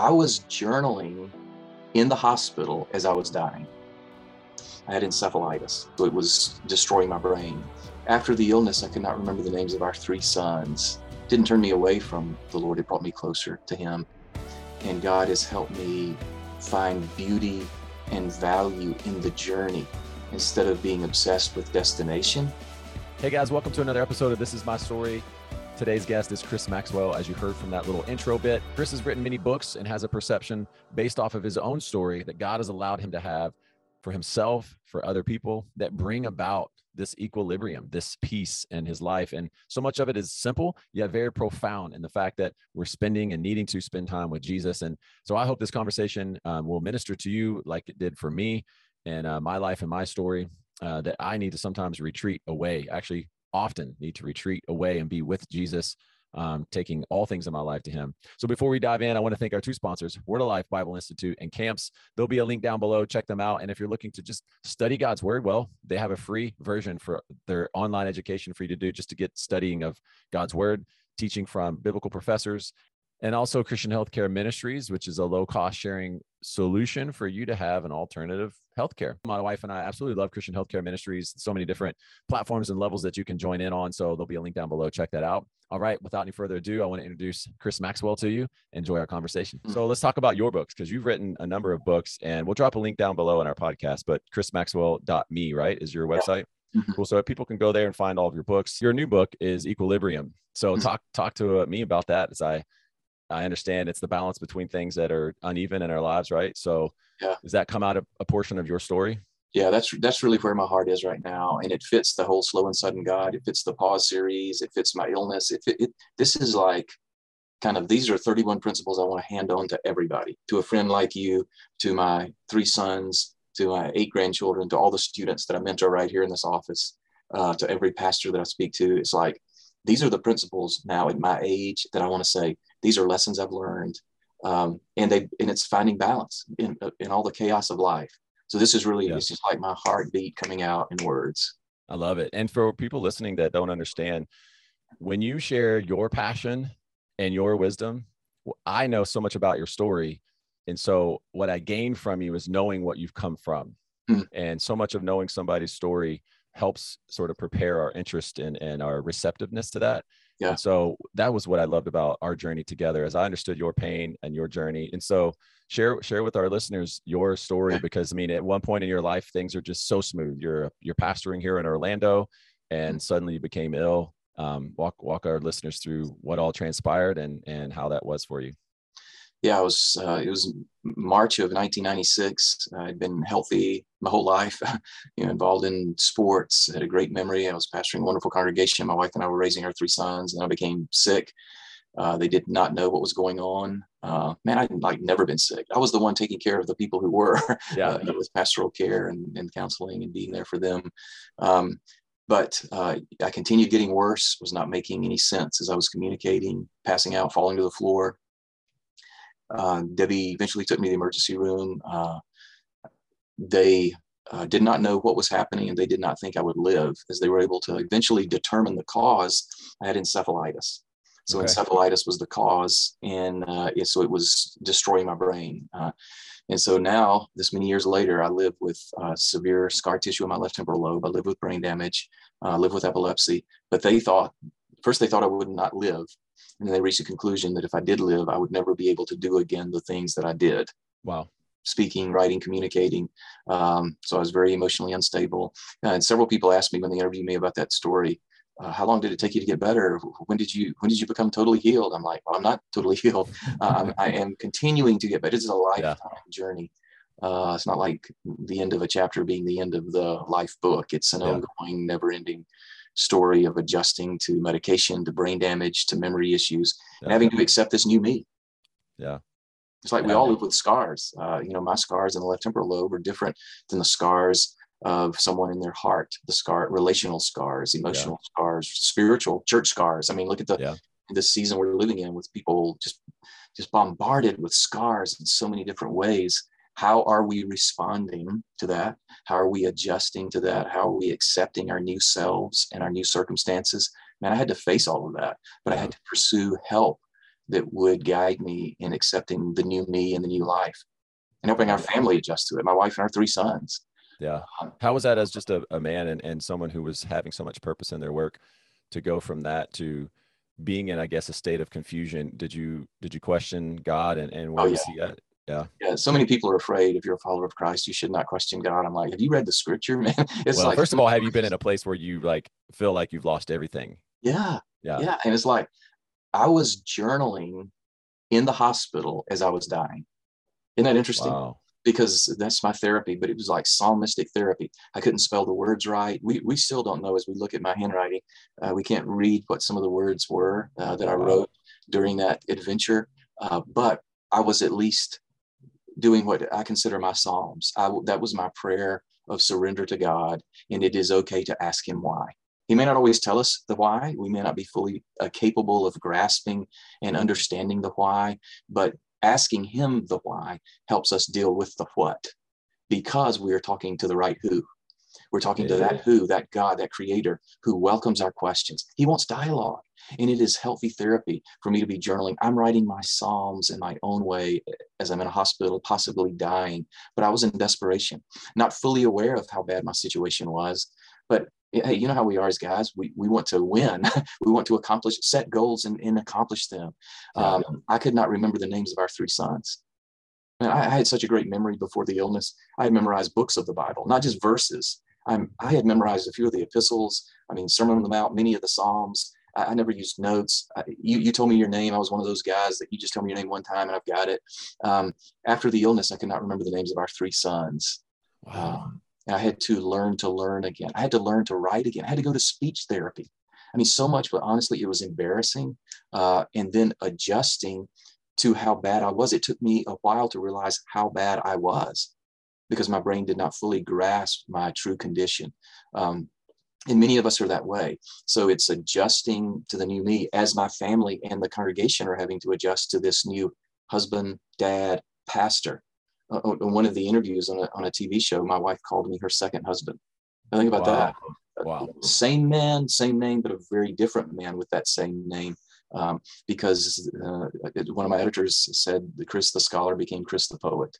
I was journaling in the hospital as I was dying. I had encephalitis, so it was destroying my brain. After the illness, I could not remember the names of our three sons. It didn't turn me away from the Lord, it brought me closer to Him. And God has helped me find beauty and value in the journey instead of being obsessed with destination. Hey guys, welcome to another episode of This Is My Story. Today's guest is Chris Maxwell. As you heard from that little intro bit, Chris has written many books and has a perception based off of his own story that God has allowed him to have for himself, for other people that bring about this equilibrium, this peace in his life. And so much of it is simple, yet very profound in the fact that we're spending and needing to spend time with Jesus. And so I hope this conversation um, will minister to you like it did for me and uh, my life and my story. Uh, that I need to sometimes retreat away, actually often need to retreat away and be with Jesus, um, taking all things in my life to Him. So before we dive in, I want to thank our two sponsors, Word of Life Bible Institute and Camps. There'll be a link down below. Check them out. And if you're looking to just study God's Word, well, they have a free version for their online education for you to do just to get studying of God's Word, teaching from biblical professors and also Christian Healthcare Ministries, which is a low cost sharing solution for you to have an alternative healthcare. My wife and I absolutely love Christian Healthcare Ministries. So many different platforms and levels that you can join in on. So there'll be a link down below. Check that out. All right. Without any further ado, I want to introduce Chris Maxwell to you. Enjoy our conversation. Mm-hmm. So let's talk about your books because you've written a number of books and we'll drop a link down below in our podcast. But chrismaxwell.me, right, is your website. Mm-hmm. Cool. So people can go there and find all of your books. Your new book is Equilibrium. So mm-hmm. talk talk to me about that as I I understand it's the balance between things that are uneven in our lives, right? So, yeah. does that come out of a portion of your story? Yeah, that's that's really where my heart is right now, and it fits the whole slow and sudden God. It fits the pause series. It fits my illness. It, it this is like kind of these are 31 principles I want to hand on to everybody, to a friend like you, to my three sons, to my eight grandchildren, to all the students that I mentor right here in this office, uh, to every pastor that I speak to. It's like these are the principles now at my age that I want to say these are lessons I've learned. Um, and they and it's finding balance in in all the chaos of life. So this is really yeah. it's just like my heartbeat coming out in words. I love it. And for people listening that don't understand, when you share your passion and your wisdom, I know so much about your story. And so what I gain from you is knowing what you've come from. Mm. And so much of knowing somebody's story helps sort of prepare our interest in and our receptiveness to that. Yeah. And so that was what I loved about our journey together as I understood your pain and your journey. And so share share with our listeners your story because I mean at one point in your life things are just so smooth. You're you're pastoring here in Orlando and mm-hmm. suddenly you became ill. Um, walk walk our listeners through what all transpired and and how that was for you yeah, I was. Uh, it was March of 1996. I'd been healthy my whole life, you know, involved in sports. Had a great memory. I was pastoring a wonderful congregation. My wife and I were raising our three sons, and I became sick. Uh, they did not know what was going on. Uh, man, I'd like never been sick. I was the one taking care of the people who were, yeah, uh, with pastoral care and, and counseling and being there for them. Um, but uh, I continued getting worse. Was not making any sense as I was communicating, passing out, falling to the floor. Uh, Debbie eventually took me to the emergency room. Uh, they uh, did not know what was happening and they did not think I would live as they were able to eventually determine the cause. I had encephalitis. So okay. encephalitis was the cause, and uh, so it was destroying my brain. Uh, and so now, this many years later, I live with uh, severe scar tissue in my left temporal lobe. I live with brain damage. I live with epilepsy. But they thought, first they thought I would not live, and then they reached a conclusion that if I did live, I would never be able to do again the things that I did. Wow. Speaking, writing, communicating. Um, so I was very emotionally unstable. Uh, and several people asked me when they interviewed me about that story, uh, how long did it take you to get better? When did you when did you become totally healed? I'm like, well, I'm not totally healed. Uh, I am continuing to get better. It's a lifetime yeah. journey. Uh, it's not like the end of a chapter being the end of the life book. It's an yeah. ongoing, never-ending story of adjusting to medication, to brain damage, to memory issues, yeah. and having to accept this new me. Yeah. It's like yeah. we all live with scars. Uh, you know, my scars in the left temporal lobe are different than the scars of someone in their heart, the scar, relational scars, emotional yeah. scars, spiritual church scars. I mean, look at the the season we're living in with people just just bombarded with scars in so many different ways how are we responding to that how are we adjusting to that how are we accepting our new selves and our new circumstances man i had to face all of that but i had to pursue help that would guide me in accepting the new me and the new life and helping our family adjust to it. My wife and our three sons. Yeah. Um, How was that as just a, a man and, and someone who was having so much purpose in their work to go from that to being in, I guess, a state of confusion? Did you, did you question God and, and where oh, yeah. was he at? Yeah. Yeah. So many people are afraid if you're a follower of Christ, you should not question God. I'm like, have you read the scripture, man? It's well, like, first of all, have you been in a place where you like feel like you've lost everything? Yeah. Yeah. Yeah. And it's like, I was journaling in the hospital as I was dying. Isn't that interesting? Wow. Because that's my therapy, but it was like psalmistic therapy. I couldn't spell the words right. We, we still don't know as we look at my handwriting. Uh, we can't read what some of the words were uh, that I wrote during that adventure. Uh, but I was at least doing what I consider my Psalms. I, that was my prayer of surrender to God, and it is okay to ask Him why. He may not always tell us the why. We may not be fully uh, capable of grasping and understanding the why, but asking Him the why helps us deal with the what because we are talking to the right who. We're talking yeah. to that who, that God, that creator who welcomes our questions. He wants dialogue. And it is healthy therapy for me to be journaling. I'm writing my Psalms in my own way as I'm in a hospital, possibly dying. But I was in desperation, not fully aware of how bad my situation was. But hey, you know how we are as guys. We, we want to win. we want to accomplish, set goals and, and accomplish them. Um, I could not remember the names of our three sons. Man, I, I had such a great memory before the illness. I had memorized books of the Bible, not just verses. I'm, I had memorized a few of the epistles. I mean, Sermon on the Mount, many of the Psalms. I, I never used notes. I, you, you told me your name. I was one of those guys that you just tell me your name one time and I've got it. Um, after the illness, I could not remember the names of our three sons. Wow. Um, I had to learn to learn again. I had to learn to write again. I had to go to speech therapy. I mean, so much, but honestly, it was embarrassing. Uh, and then adjusting to how bad I was. It took me a while to realize how bad I was because my brain did not fully grasp my true condition. Um, and many of us are that way. So it's adjusting to the new me as my family and the congregation are having to adjust to this new husband, dad, pastor. Uh, uh one of the interviews on a, on a TV show, my wife called me her second husband. I think about wow. that. Wow. Same man, same name, but a very different man with that same name. Um, because uh, one of my editors said Chris the scholar became Chris the poet.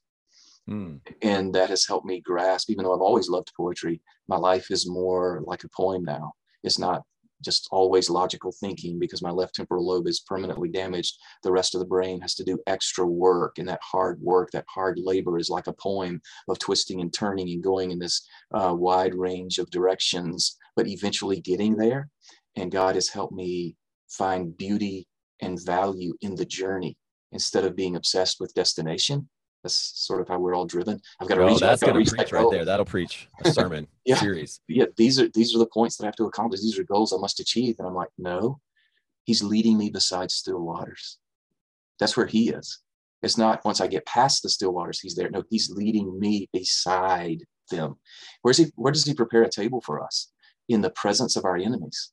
Mm. And that has helped me grasp, even though I've always loved poetry, my life is more like a poem now. It's not just always logical thinking because my left temporal lobe is permanently damaged. The rest of the brain has to do extra work, and that hard work, that hard labor is like a poem of twisting and turning and going in this uh, wide range of directions, but eventually getting there. And God has helped me find beauty and value in the journey instead of being obsessed with destination that's sort of how we're all driven. I've got to reach. That's going to preach right there. That'll preach a sermon yeah. series. Yeah, these are these are the points that I have to accomplish. These are goals I must achieve. And I'm like, no, he's leading me beside still waters. That's where he is. It's not once I get past the still waters, he's there. No, he's leading me beside them. Where's he? Where does he prepare a table for us? In the presence of our enemies.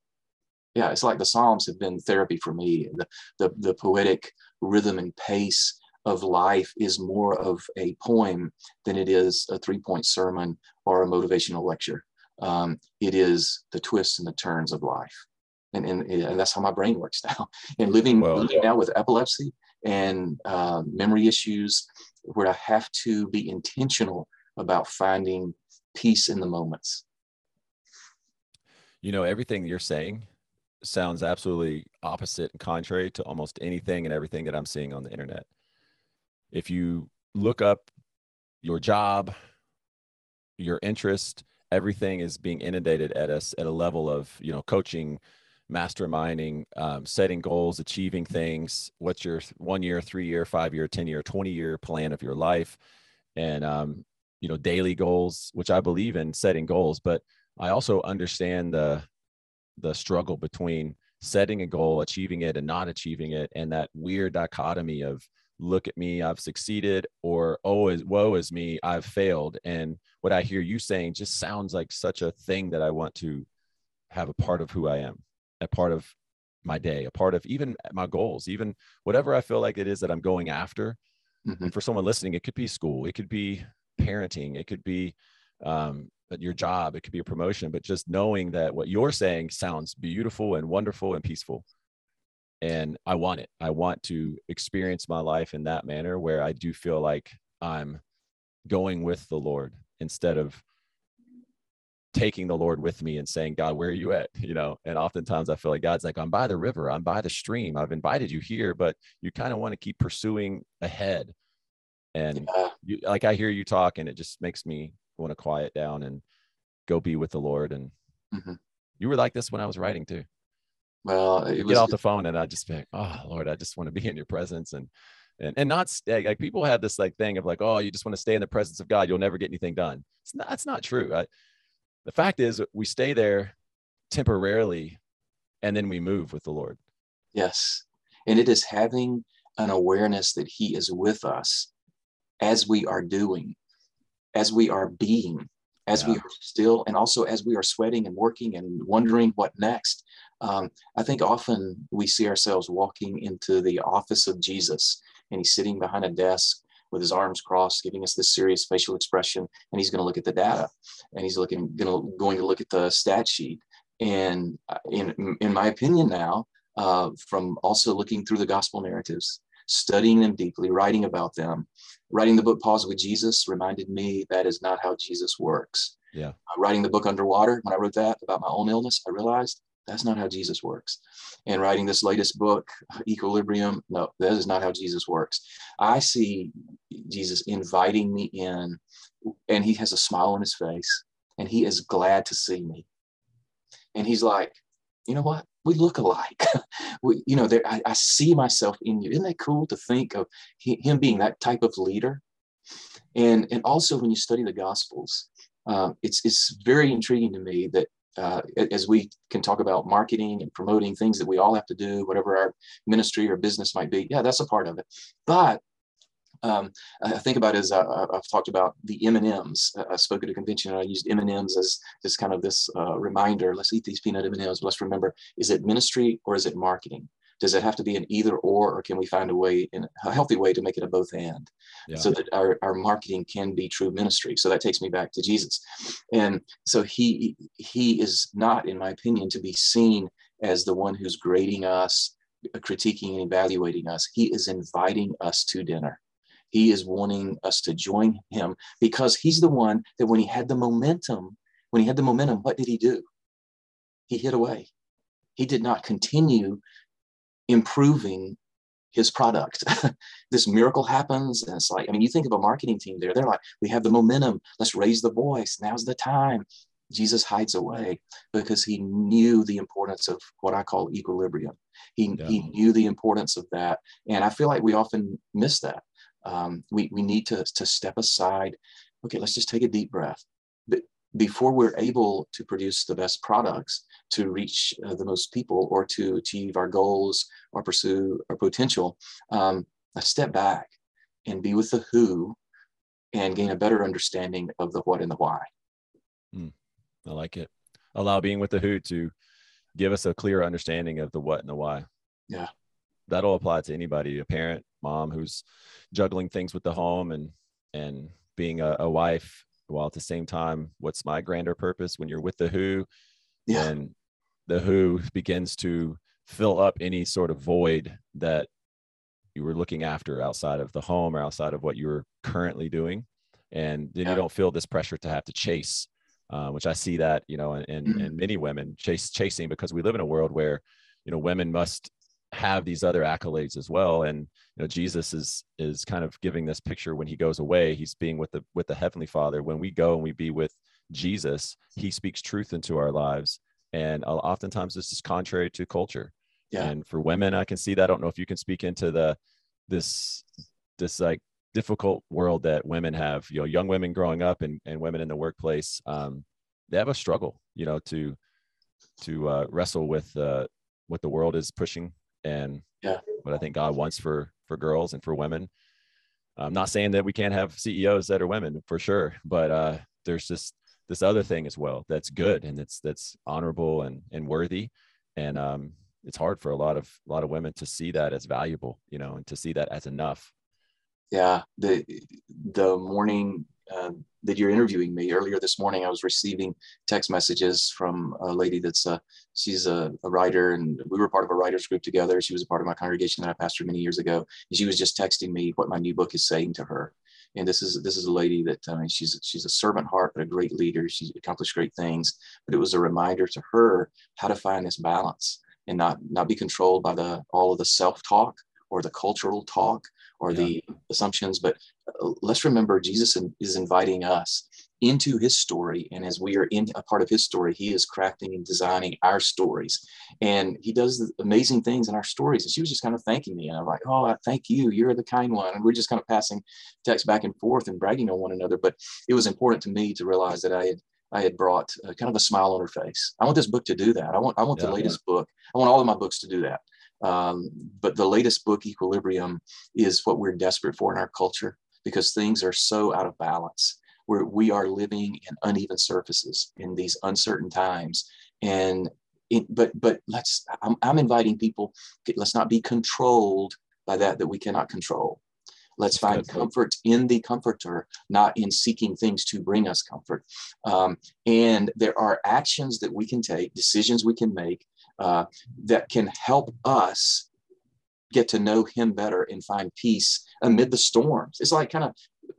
Yeah, it's like the Psalms have been therapy for me. The the, the poetic rhythm and pace of life is more of a poem than it is a three point sermon or a motivational lecture. Um, it is the twists and the turns of life. And, and, and that's how my brain works now. And living, well, living now with epilepsy and uh, memory issues, where I have to be intentional about finding peace in the moments. You know, everything you're saying sounds absolutely opposite and contrary to almost anything and everything that I'm seeing on the internet if you look up your job, your interest, everything is being inundated at us at a level of you know coaching masterminding um, setting goals achieving things. What's your one year three year five year ten year 20 year plan of your life? And um, you know daily goals which i believe in setting goals but i also understand the the struggle between setting a goal achieving it and not achieving it and that weird dichotomy of look at me i've succeeded or oh is woe is me i've failed. And what i hear you saying just sounds like such a thing that i want to have a part of who i am a part of my day a part of even my goals even whatever i feel like it is that i'm going after. Mm-hmm. and for someone listening it could be school it could be parenting it could be um, your job it could be a promotion but just knowing that what you're saying sounds beautiful and wonderful and peaceful and I want it. I want to experience my life in that manner where I do feel like I'm going with the Lord instead of taking the Lord with me and saying, God, where are you at? You know, and oftentimes I feel like God's like, I'm by the river, I'm by the stream, I've invited you here, but you kind of want to keep pursuing ahead. And yeah. you, like I hear you talk, and it just makes me want to quiet down and go be with the Lord. And mm-hmm. you were like this when I was writing too. Well, it was, get off the phone and I just think, oh Lord, I just want to be in your presence and and and not stay. Like people have this like thing of like, oh, you just want to stay in the presence of God, you'll never get anything done. It's not, that's not true. I, the fact is, we stay there temporarily, and then we move with the Lord. Yes, and it is having an awareness that He is with us as we are doing, as we are being, as yeah. we are still, and also as we are sweating and working and wondering what next. Um, I think often we see ourselves walking into the office of Jesus, and he's sitting behind a desk with his arms crossed, giving us this serious facial expression, and he's going to look at the data, and he's looking going to going to look at the stat sheet. And uh, in in my opinion now, uh, from also looking through the gospel narratives, studying them deeply, writing about them, writing the book Pause with Jesus reminded me that is not how Jesus works. Yeah. Uh, writing the book Underwater, when I wrote that about my own illness, I realized that's not how Jesus works. And writing this latest book, Equilibrium, no, that is not how Jesus works. I see Jesus inviting me in, and he has a smile on his face, and he is glad to see me. And he's like, you know what? We look alike. we, you know, there, I, I, see myself in you. Isn't that cool to think of him being that type of leader? And and also when you study the Gospels, um, it's it's very intriguing to me that uh, as we can talk about marketing and promoting things that we all have to do, whatever our ministry or business might be. Yeah, that's a part of it. But um, I think about as uh, I've talked about the M and M's. I spoke at a convention and I used M and M's as just kind of this uh, reminder. Let's eat these peanut M and M's. Let's remember: is it ministry or is it marketing? Does it have to be an either or, or can we find a way in a healthy way to make it a both and yeah. so that our, our marketing can be true ministry? So that takes me back to Jesus. And so he, he is not, in my opinion, to be seen as the one who's grading us, critiquing and evaluating us. He is inviting us to dinner. He is wanting us to join him because he's the one that when he had the momentum, when he had the momentum, what did he do? He hid away. He did not continue improving his product. this miracle happens. And it's like, I mean, you think of a marketing team there, they're like, we have the momentum, let's raise the voice. Now's the time. Jesus hides away because he knew the importance of what I call equilibrium. He, yeah. he knew the importance of that. And I feel like we often miss that. Um, we, we need to, to step aside. Okay, let's just take a deep breath. Before we're able to produce the best products to reach uh, the most people or to achieve our goals or pursue our potential um, let's step back and be with the who and gain a better understanding of the what and the why. Mm, i like it. Allow being with the who to give us a clear understanding of the what and the why. Yeah. That'll apply to anybody a parent mom who's juggling things with the home and and being a, a wife while at the same time what's my grander purpose when you're with the who yeah. and the who begins to fill up any sort of void that you were looking after outside of the home or outside of what you were currently doing and then yeah. you don't feel this pressure to have to chase uh, which i see that you know in, in, mm-hmm. in many women chase chasing because we live in a world where you know women must have these other accolades as well. And you know jesus is is kind of giving this picture when he goes away he's being with the with the heavenly father. When we go and we be with jesus he speaks truth into our lives. And oftentimes this is contrary to culture. Yeah. and for women i can see that. I don't know if you can speak into the this this like difficult world that women have you know young women growing up and, and women in the workplace um, they have a struggle you know to to uh, wrestle with uh, what the world is pushing and yeah. what I think God wants for for girls and for women. I'm not saying that we can't have CEOs that are women for sure, but uh, there's just this other thing as well that's good and that's that's honorable and and worthy, and um, it's hard for a lot of a lot of women to see that as valuable, you know, and to see that as enough. Yeah, the the morning uh, that you're interviewing me. Earlier this morning, I was receiving text messages from a lady that's a, she's a, a, writer, and we were part of a writers group together. She was a part of my congregation that I pastored many years ago. And she was just texting me what my new book is saying to her. And this is this is a lady that I mean, she's she's a servant heart, but a great leader. She's accomplished great things. But it was a reminder to her how to find this balance and not not be controlled by the all of the self talk or the cultural talk or yeah. the assumptions. But uh, let's remember Jesus is inviting us into his story. And as we are in a part of his story, he is crafting and designing our stories. And he does amazing things in our stories. And she was just kind of thanking me. And I'm like, oh, I thank you. You're the kind one. And we're just kind of passing text back and forth and bragging on one another. But it was important to me to realize that I had I had brought uh, kind of a smile on her face. I want this book to do that. I want I want yeah, the latest yeah. book. I want all of my books to do that. Um, but the latest book, Equilibrium, is what we're desperate for in our culture because things are so out of balance. Where we are living in uneven surfaces in these uncertain times, and it, but but let's. I'm, I'm inviting people. Let's not be controlled by that that we cannot control. Let's find comfort in the comforter, not in seeking things to bring us comfort. Um, and there are actions that we can take, decisions we can make uh, that can help us get to know him better and find peace amid the storms. It's like kind of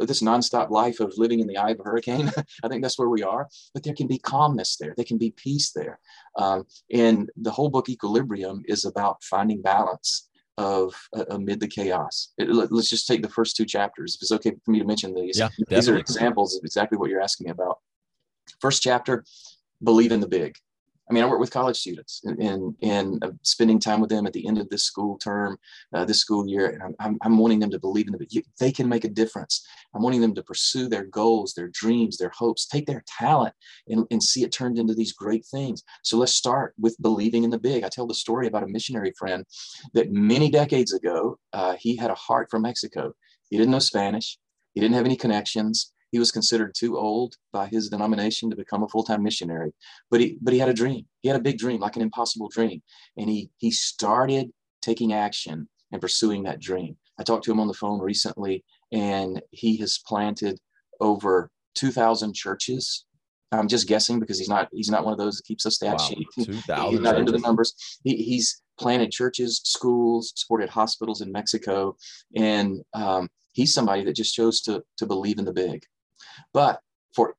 this nonstop life of living in the eye of a hurricane. I think that's where we are. But there can be calmness there. There can be peace there. Um, and the whole book Equilibrium is about finding balance of uh, amid the chaos. It, let, us just take the first two chapters. If it's okay for me to mention these, yeah, these are examples of exactly what you're asking me about. First chapter, believe in the big. I mean, I work with college students and, and, and spending time with them at the end of this school term, uh, this school year. And I'm, I'm, I'm, wanting them to believe in it. They can make a difference. I'm wanting them to pursue their goals, their dreams, their hopes, take their talent and, and see it turned into these great things. So let's start with believing in the big. I tell the story about a missionary friend that many decades ago, uh, he had a heart for Mexico. He didn't know Spanish. He didn't have any connections he was considered too old by his denomination to become a full-time missionary but he but he had a dream. He had a big dream like an impossible dream. And he he started taking action and pursuing that dream. I talked to him on the phone recently and he has planted over 2000 churches. I'm just guessing because he's not he's not one of those that keeps a stat wow. sheet. He's not into the numbers. He, he's planted churches schools supported hospitals in mexico and um, he's somebody that just chose to to believe in the big but for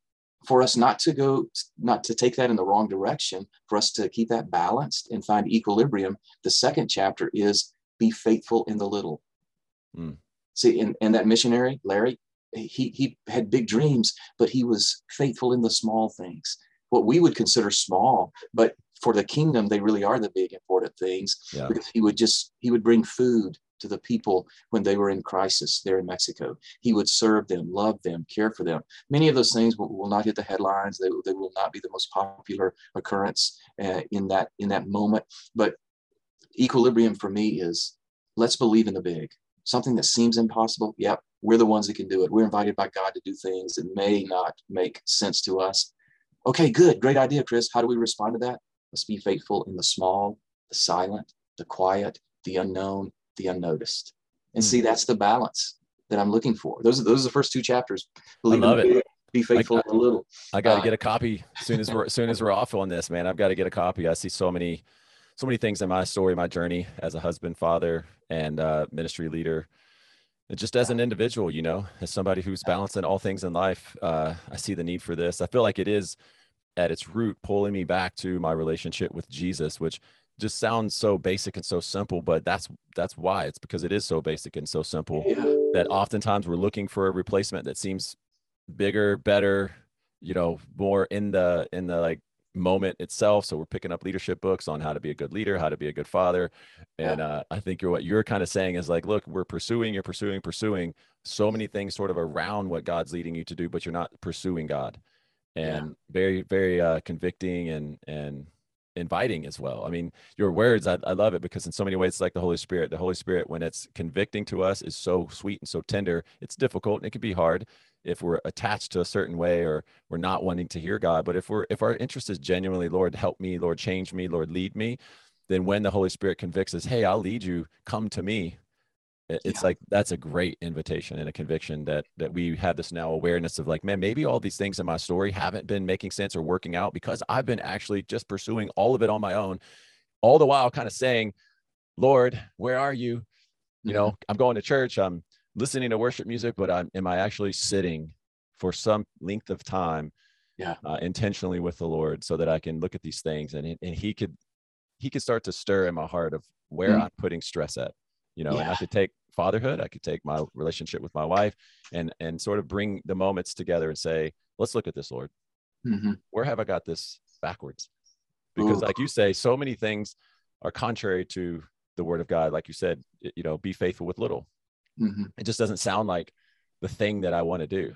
for us not to go not to take that in the wrong direction for us to keep that balanced and find equilibrium the second chapter is be faithful in the little mm. see and, and that missionary larry he he had big dreams but he was faithful in the small things what we would consider small but for the kingdom they really are the big important things yeah. because he would just he would bring food to the people when they were in crisis there in Mexico. He would serve them, love them, care for them. Many of those things will, will not hit the headlines. They, they will not be the most popular occurrence uh, in that in that moment. But equilibrium for me is let's believe in the big. Something that seems impossible. Yep, we're the ones that can do it. We're invited by God to do things that may not make sense to us. Okay, good, great idea, Chris. How do we respond to that? Let's be faithful in the small, the silent, the quiet, the unknown, the unnoticed. And mm. see, that's the balance that I'm looking for. Those are those are the first two chapters. Believe I love it. Be faithful I, in the little. I got to uh, get a copy as soon as we're as soon as we're off on this, man. I've got to get a copy. I see so many, so many things in my story, my journey as a husband, father, and uh, ministry leader. Just as an individual, you know, as somebody who's balancing all things in life, uh, I see the need for this. I feel like it is at its root pulling me back to my relationship with Jesus, which just sounds so basic and so simple but that's that's why it's because it is so basic and so simple yeah. that oftentimes we're looking for a replacement that seems bigger better you know more in the in the like moment itself so we're picking up leadership books on how to be a good leader how to be a good father and yeah. uh, i think you're what you're kind of saying is like look we're pursuing you're pursuing pursuing so many things sort of around what god's leading you to do but you're not pursuing god and yeah. very very uh, convicting and and inviting as well. I mean, your words, I, I love it because in so many ways, it's like the Holy Spirit. The Holy Spirit, when it's convicting to us, is so sweet and so tender. It's difficult and it can be hard if we're attached to a certain way or we're not wanting to hear God. But if we're if our interest is genuinely, Lord, help me, Lord, change me, Lord, lead me, then when the Holy Spirit convicts us, hey, I'll lead you, come to me. It's yeah. like that's a great invitation and a conviction that that we have this now awareness of like man maybe all these things in my story haven't been making sense or working out because i've been actually just pursuing all of it on my own all the while kind of saying lord where are you you know mm-hmm. i'm going to church i'm listening to worship music but i'm am i actually sitting for some length of time yeah uh, intentionally with the lord so that i can look at these things and and he could he could start to stir in my heart of where mm-hmm. i'm putting stress at you know yeah. and i could take fatherhood. I could take my relationship with my wife and and sort of bring the moments together and say let's look at this lord. Mm-hmm. where have i got this backwards? Because Ooh. like you say so many things are contrary to the word of god. Like you said you know be faithful with little. Mm-hmm. it just doesn't sound like the thing that i want to do.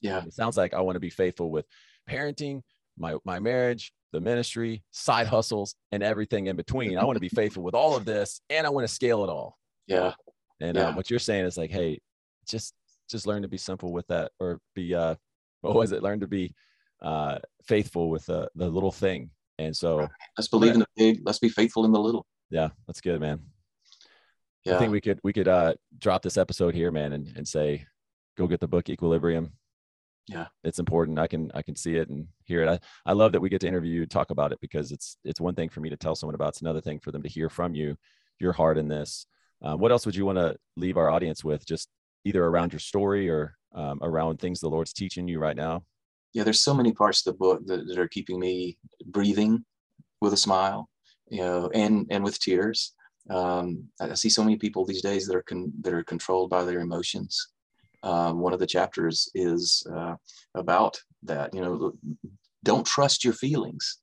Yeah. It sounds like i want to be faithful with parenting my my marriage the ministry side hustles and everything in between. I want to be faithful with all of this and i want to scale it all. Yeah and uh, yeah. Uh, what you're saying is like hey just just learn to be simple with that or be uh what was it learn to be uh faithful with the the little thing and so let's believe in the big let's be faithful in the little yeah that's good man yeah. I think we could we could uh drop this episode here, man, and, and say, go get the book Equilibrium. Yeah. It's important. I can I can see it and hear it. I, I love that we get to interview you talk about it because it's it's one thing for me to tell someone about, it's another thing for them to hear from you, your heart in this. Um, what else would you want to leave our audience with? Just either around your story or um, around things the Lord's teaching you right now? Yeah, there's so many parts of the book that, that are keeping me breathing with a smile, you know, and and with tears um, I see so many people these days that are con- that are controlled by their emotions. Um, one of the chapters is uh, about that. You know, don't trust your feelings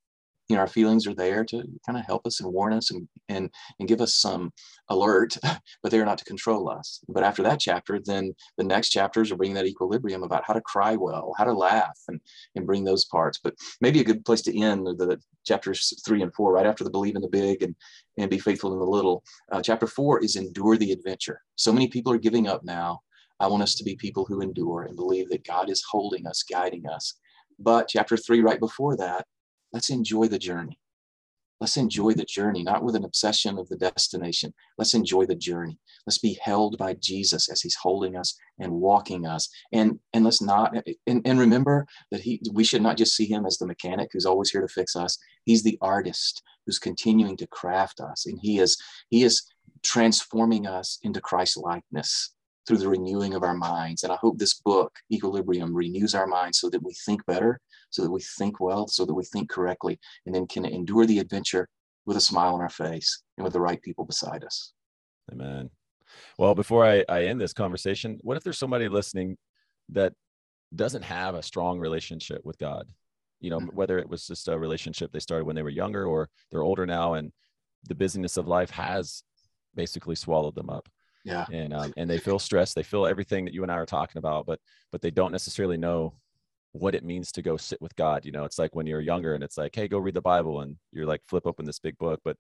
you know, our feelings are there to kind of help us and warn us and, and, and give us some alert, but they're not to control us. But after that chapter, then the next chapters are bringing that equilibrium about how to cry well, how to laugh and, and bring those parts. But maybe a good place to end the chapters three and four, right after the believe in the big and, and be faithful in the little. Uh, chapter four is endure the adventure. So many people are giving up now. I want us to be people who endure and believe that God is holding us, guiding us. But chapter three, right before that, let's enjoy the journey. Let's enjoy the journey, not with an obsession of the destination. Let's enjoy the journey. Let's be held by Jesus as he's holding us and walking us. And, and let's not, and, and remember that he, we should not just see him as the mechanic who's always here to fix us. He's the artist who's continuing to craft us. And he is, he is transforming us into Christ likeness through the renewing of our minds. And I hope this book, Equilibrium, renews our minds so that we think better, so that we think well, so that we think correctly, and then can endure the adventure with a smile on our face and with the right people beside us. Amen. Well, before I, I end this conversation, what if there's somebody listening that doesn't have a strong relationship with God? You know, mm-hmm. whether it was just a relationship they started when they were younger or they're older now and the busyness of life has basically swallowed them up yeah. And um, and they feel stressed they feel everything that you and i are talking about but but they don't necessarily know what it means to go sit with god you know? It's like when you're younger and it's like hey go read the bible and you're like flip open this big book but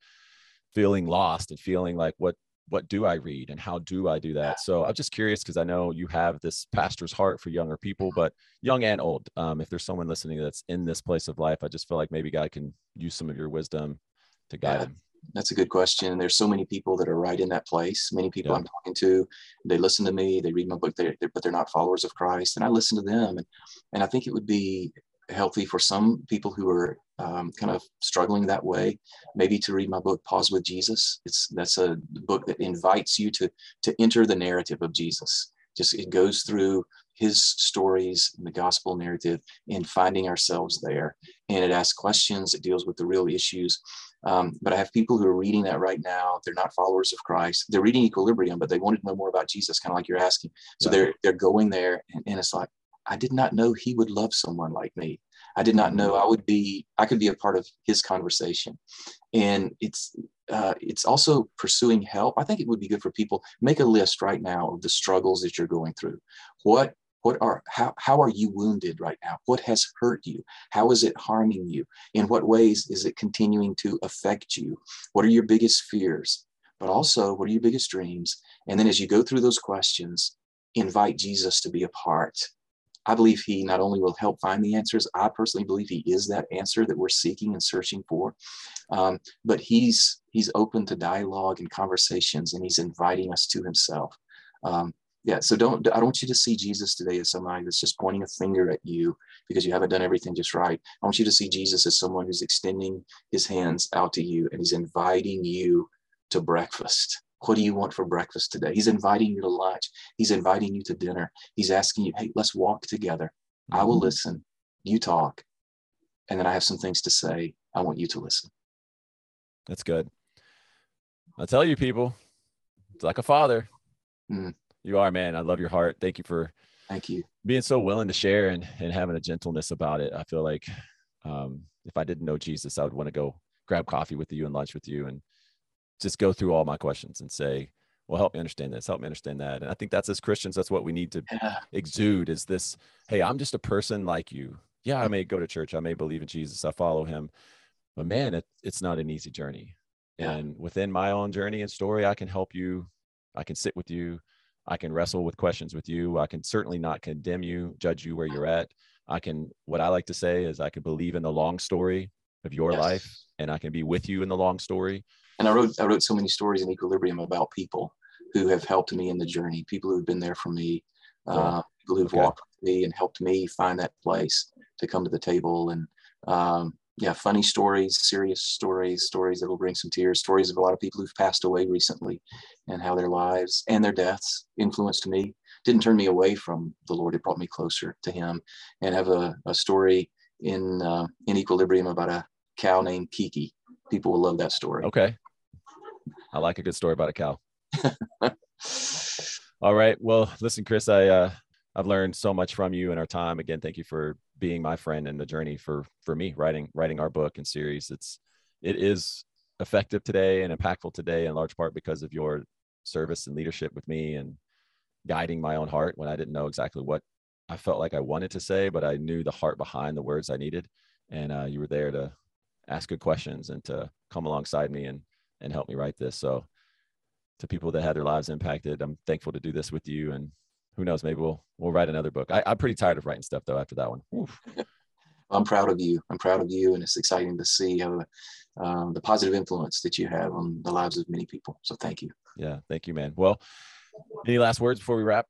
feeling lost and feeling like what what do i read and how do i do that? So i'm just curious because i know you have this pastor's heart for younger people but young and old um, if there's someone listening that's in this place of life i just feel like maybe god can use some of your wisdom to guide yeah. them that's a good question. There's so many people that are right in that place. Many people yeah. I'm talking to, they listen to me, they read my book, they're, they're, but they're not followers of Christ, and I listen to them. And, and I think it would be healthy for some people who are um, kind of struggling that way, maybe to read my book, Pause with Jesus. It's that's a book that invites you to to enter the narrative of Jesus. Just it goes through his stories in the gospel narrative and finding ourselves there. And it asks questions, it deals with the real issues. Um, but I have people who are reading that right now. They're not followers of Christ. They're reading Equilibrium, but they wanted to know more about Jesus, kind of like you're asking. So they're they're going there, and, and it's like, I did not know he would love someone like me. I did not know I would be. I could be a part of his conversation, and it's uh, it's also pursuing help. I think it would be good for people make a list right now of the struggles that you're going through. What what are how, how are you wounded right now? What has hurt you? How is it harming you? In what ways is it continuing to affect you? What are your biggest fears? But also what are your biggest dreams? And then as you go through those questions invite jesus to be a part. I believe he not only will help find the answers, I personally believe he is that answer that we're seeking and searching for. Um, but he's he's open to dialogue and conversations, and he's inviting us to himself. Um, yeah, so don't I don't want you to see Jesus today as somebody that's just pointing a finger at you because you haven't done everything just right. I want you to see Jesus as someone who's extending his hands out to you and he's inviting you to breakfast. What do you want for breakfast today? He's inviting you to lunch. He's inviting you to dinner. He's asking you, hey, let's walk together. I will mm-hmm. listen. You talk. And then I have some things to say. I want you to listen. That's good. I tell you, people, it's like a father. Mm. You are, man. I love your heart. Thank you for thank you being so willing to share and, and having a gentleness about it. I feel like um, if I didn't know Jesus, I would want to go grab coffee with you and lunch with you and just go through all my questions and say, well, help me understand this, help me understand that. And I think that's as Christians, that's what we need to yeah. exude is this, hey, I'm just a person like you. Yeah, I may go to church, I may believe in Jesus, I follow him, but man, it, it's not an easy journey. Yeah. And within my own journey and story, I can help you. I can sit with you. I can wrestle with questions with you. I can certainly not condemn you, judge you where you're at. I can, what I like to say is, I can believe in the long story of your yes. life and I can be with you in the long story and I wrote I wrote so many stories in Equilibrium about people who have helped me in the journey, people who've been there for me, uh, people who've okay. walked with me and helped me find that place to come to the table. And um, yeah, funny stories, serious stories, stories that will bring some tears, stories of a lot of people who've passed away recently and how their lives and their deaths influenced me. Didn't turn me away from the Lord; it brought me closer to Him. And have a, a story in uh, in Equilibrium about a cow named Kiki. People will love that story. Okay. I like a good story about a cow. All right. Well, listen, Chris, I uh, I've learned so much from you in our time. Again, thank you for being my friend and the journey for for me writing writing our book and series. It's it is effective today and impactful today in large part because of your service and leadership with me and guiding my own heart when I didn't know exactly what I felt like I wanted to say, but I knew the heart behind the words I needed. And uh, you were there to ask good questions and to come alongside me and and help me write this. So to people that had their lives impacted, I'm thankful to do this with you. And who knows, maybe we'll we'll write another book. I, am pretty tired of writing stuff though after that one. I'm proud of you. I'm proud of you, and it's exciting to see how um, the positive influence that you have on the lives of many people. So thank you. Yeah, thank you, man. Well, any last words before we wrap?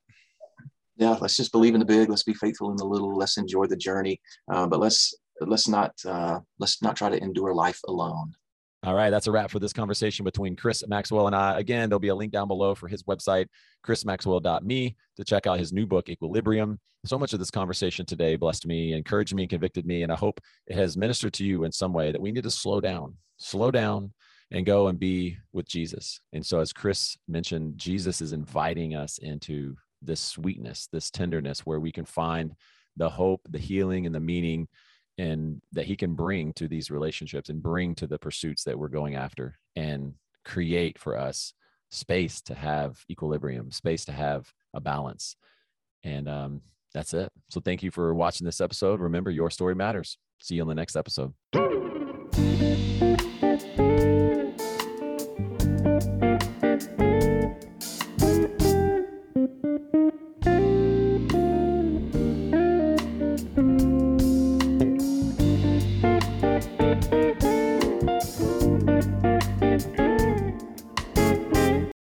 Yeah, let's just believe in the big. Let's be faithful in the little. Let's enjoy the journey, uh, but let's let's not uh, let's not try to endure life alone. All right, that's a wrap for this conversation between Chris Maxwell and I. Again, there'll be a link down below for his website, chrismaxwell.me, to check out his new book, Equilibrium. So much of this conversation today blessed me, encouraged me, convicted me, and I hope it has ministered to you in some way that we need to slow down, slow down, and go and be with Jesus. And so, as Chris mentioned, Jesus is inviting us into this sweetness, this tenderness, where we can find the hope, the healing, and the meaning and that he can bring to these relationships and bring to the pursuits that we're going after and create for us space to have equilibrium space to have a balance. And um, that's it. So thank you for watching this episode. Remember your story matters. See you on the next episode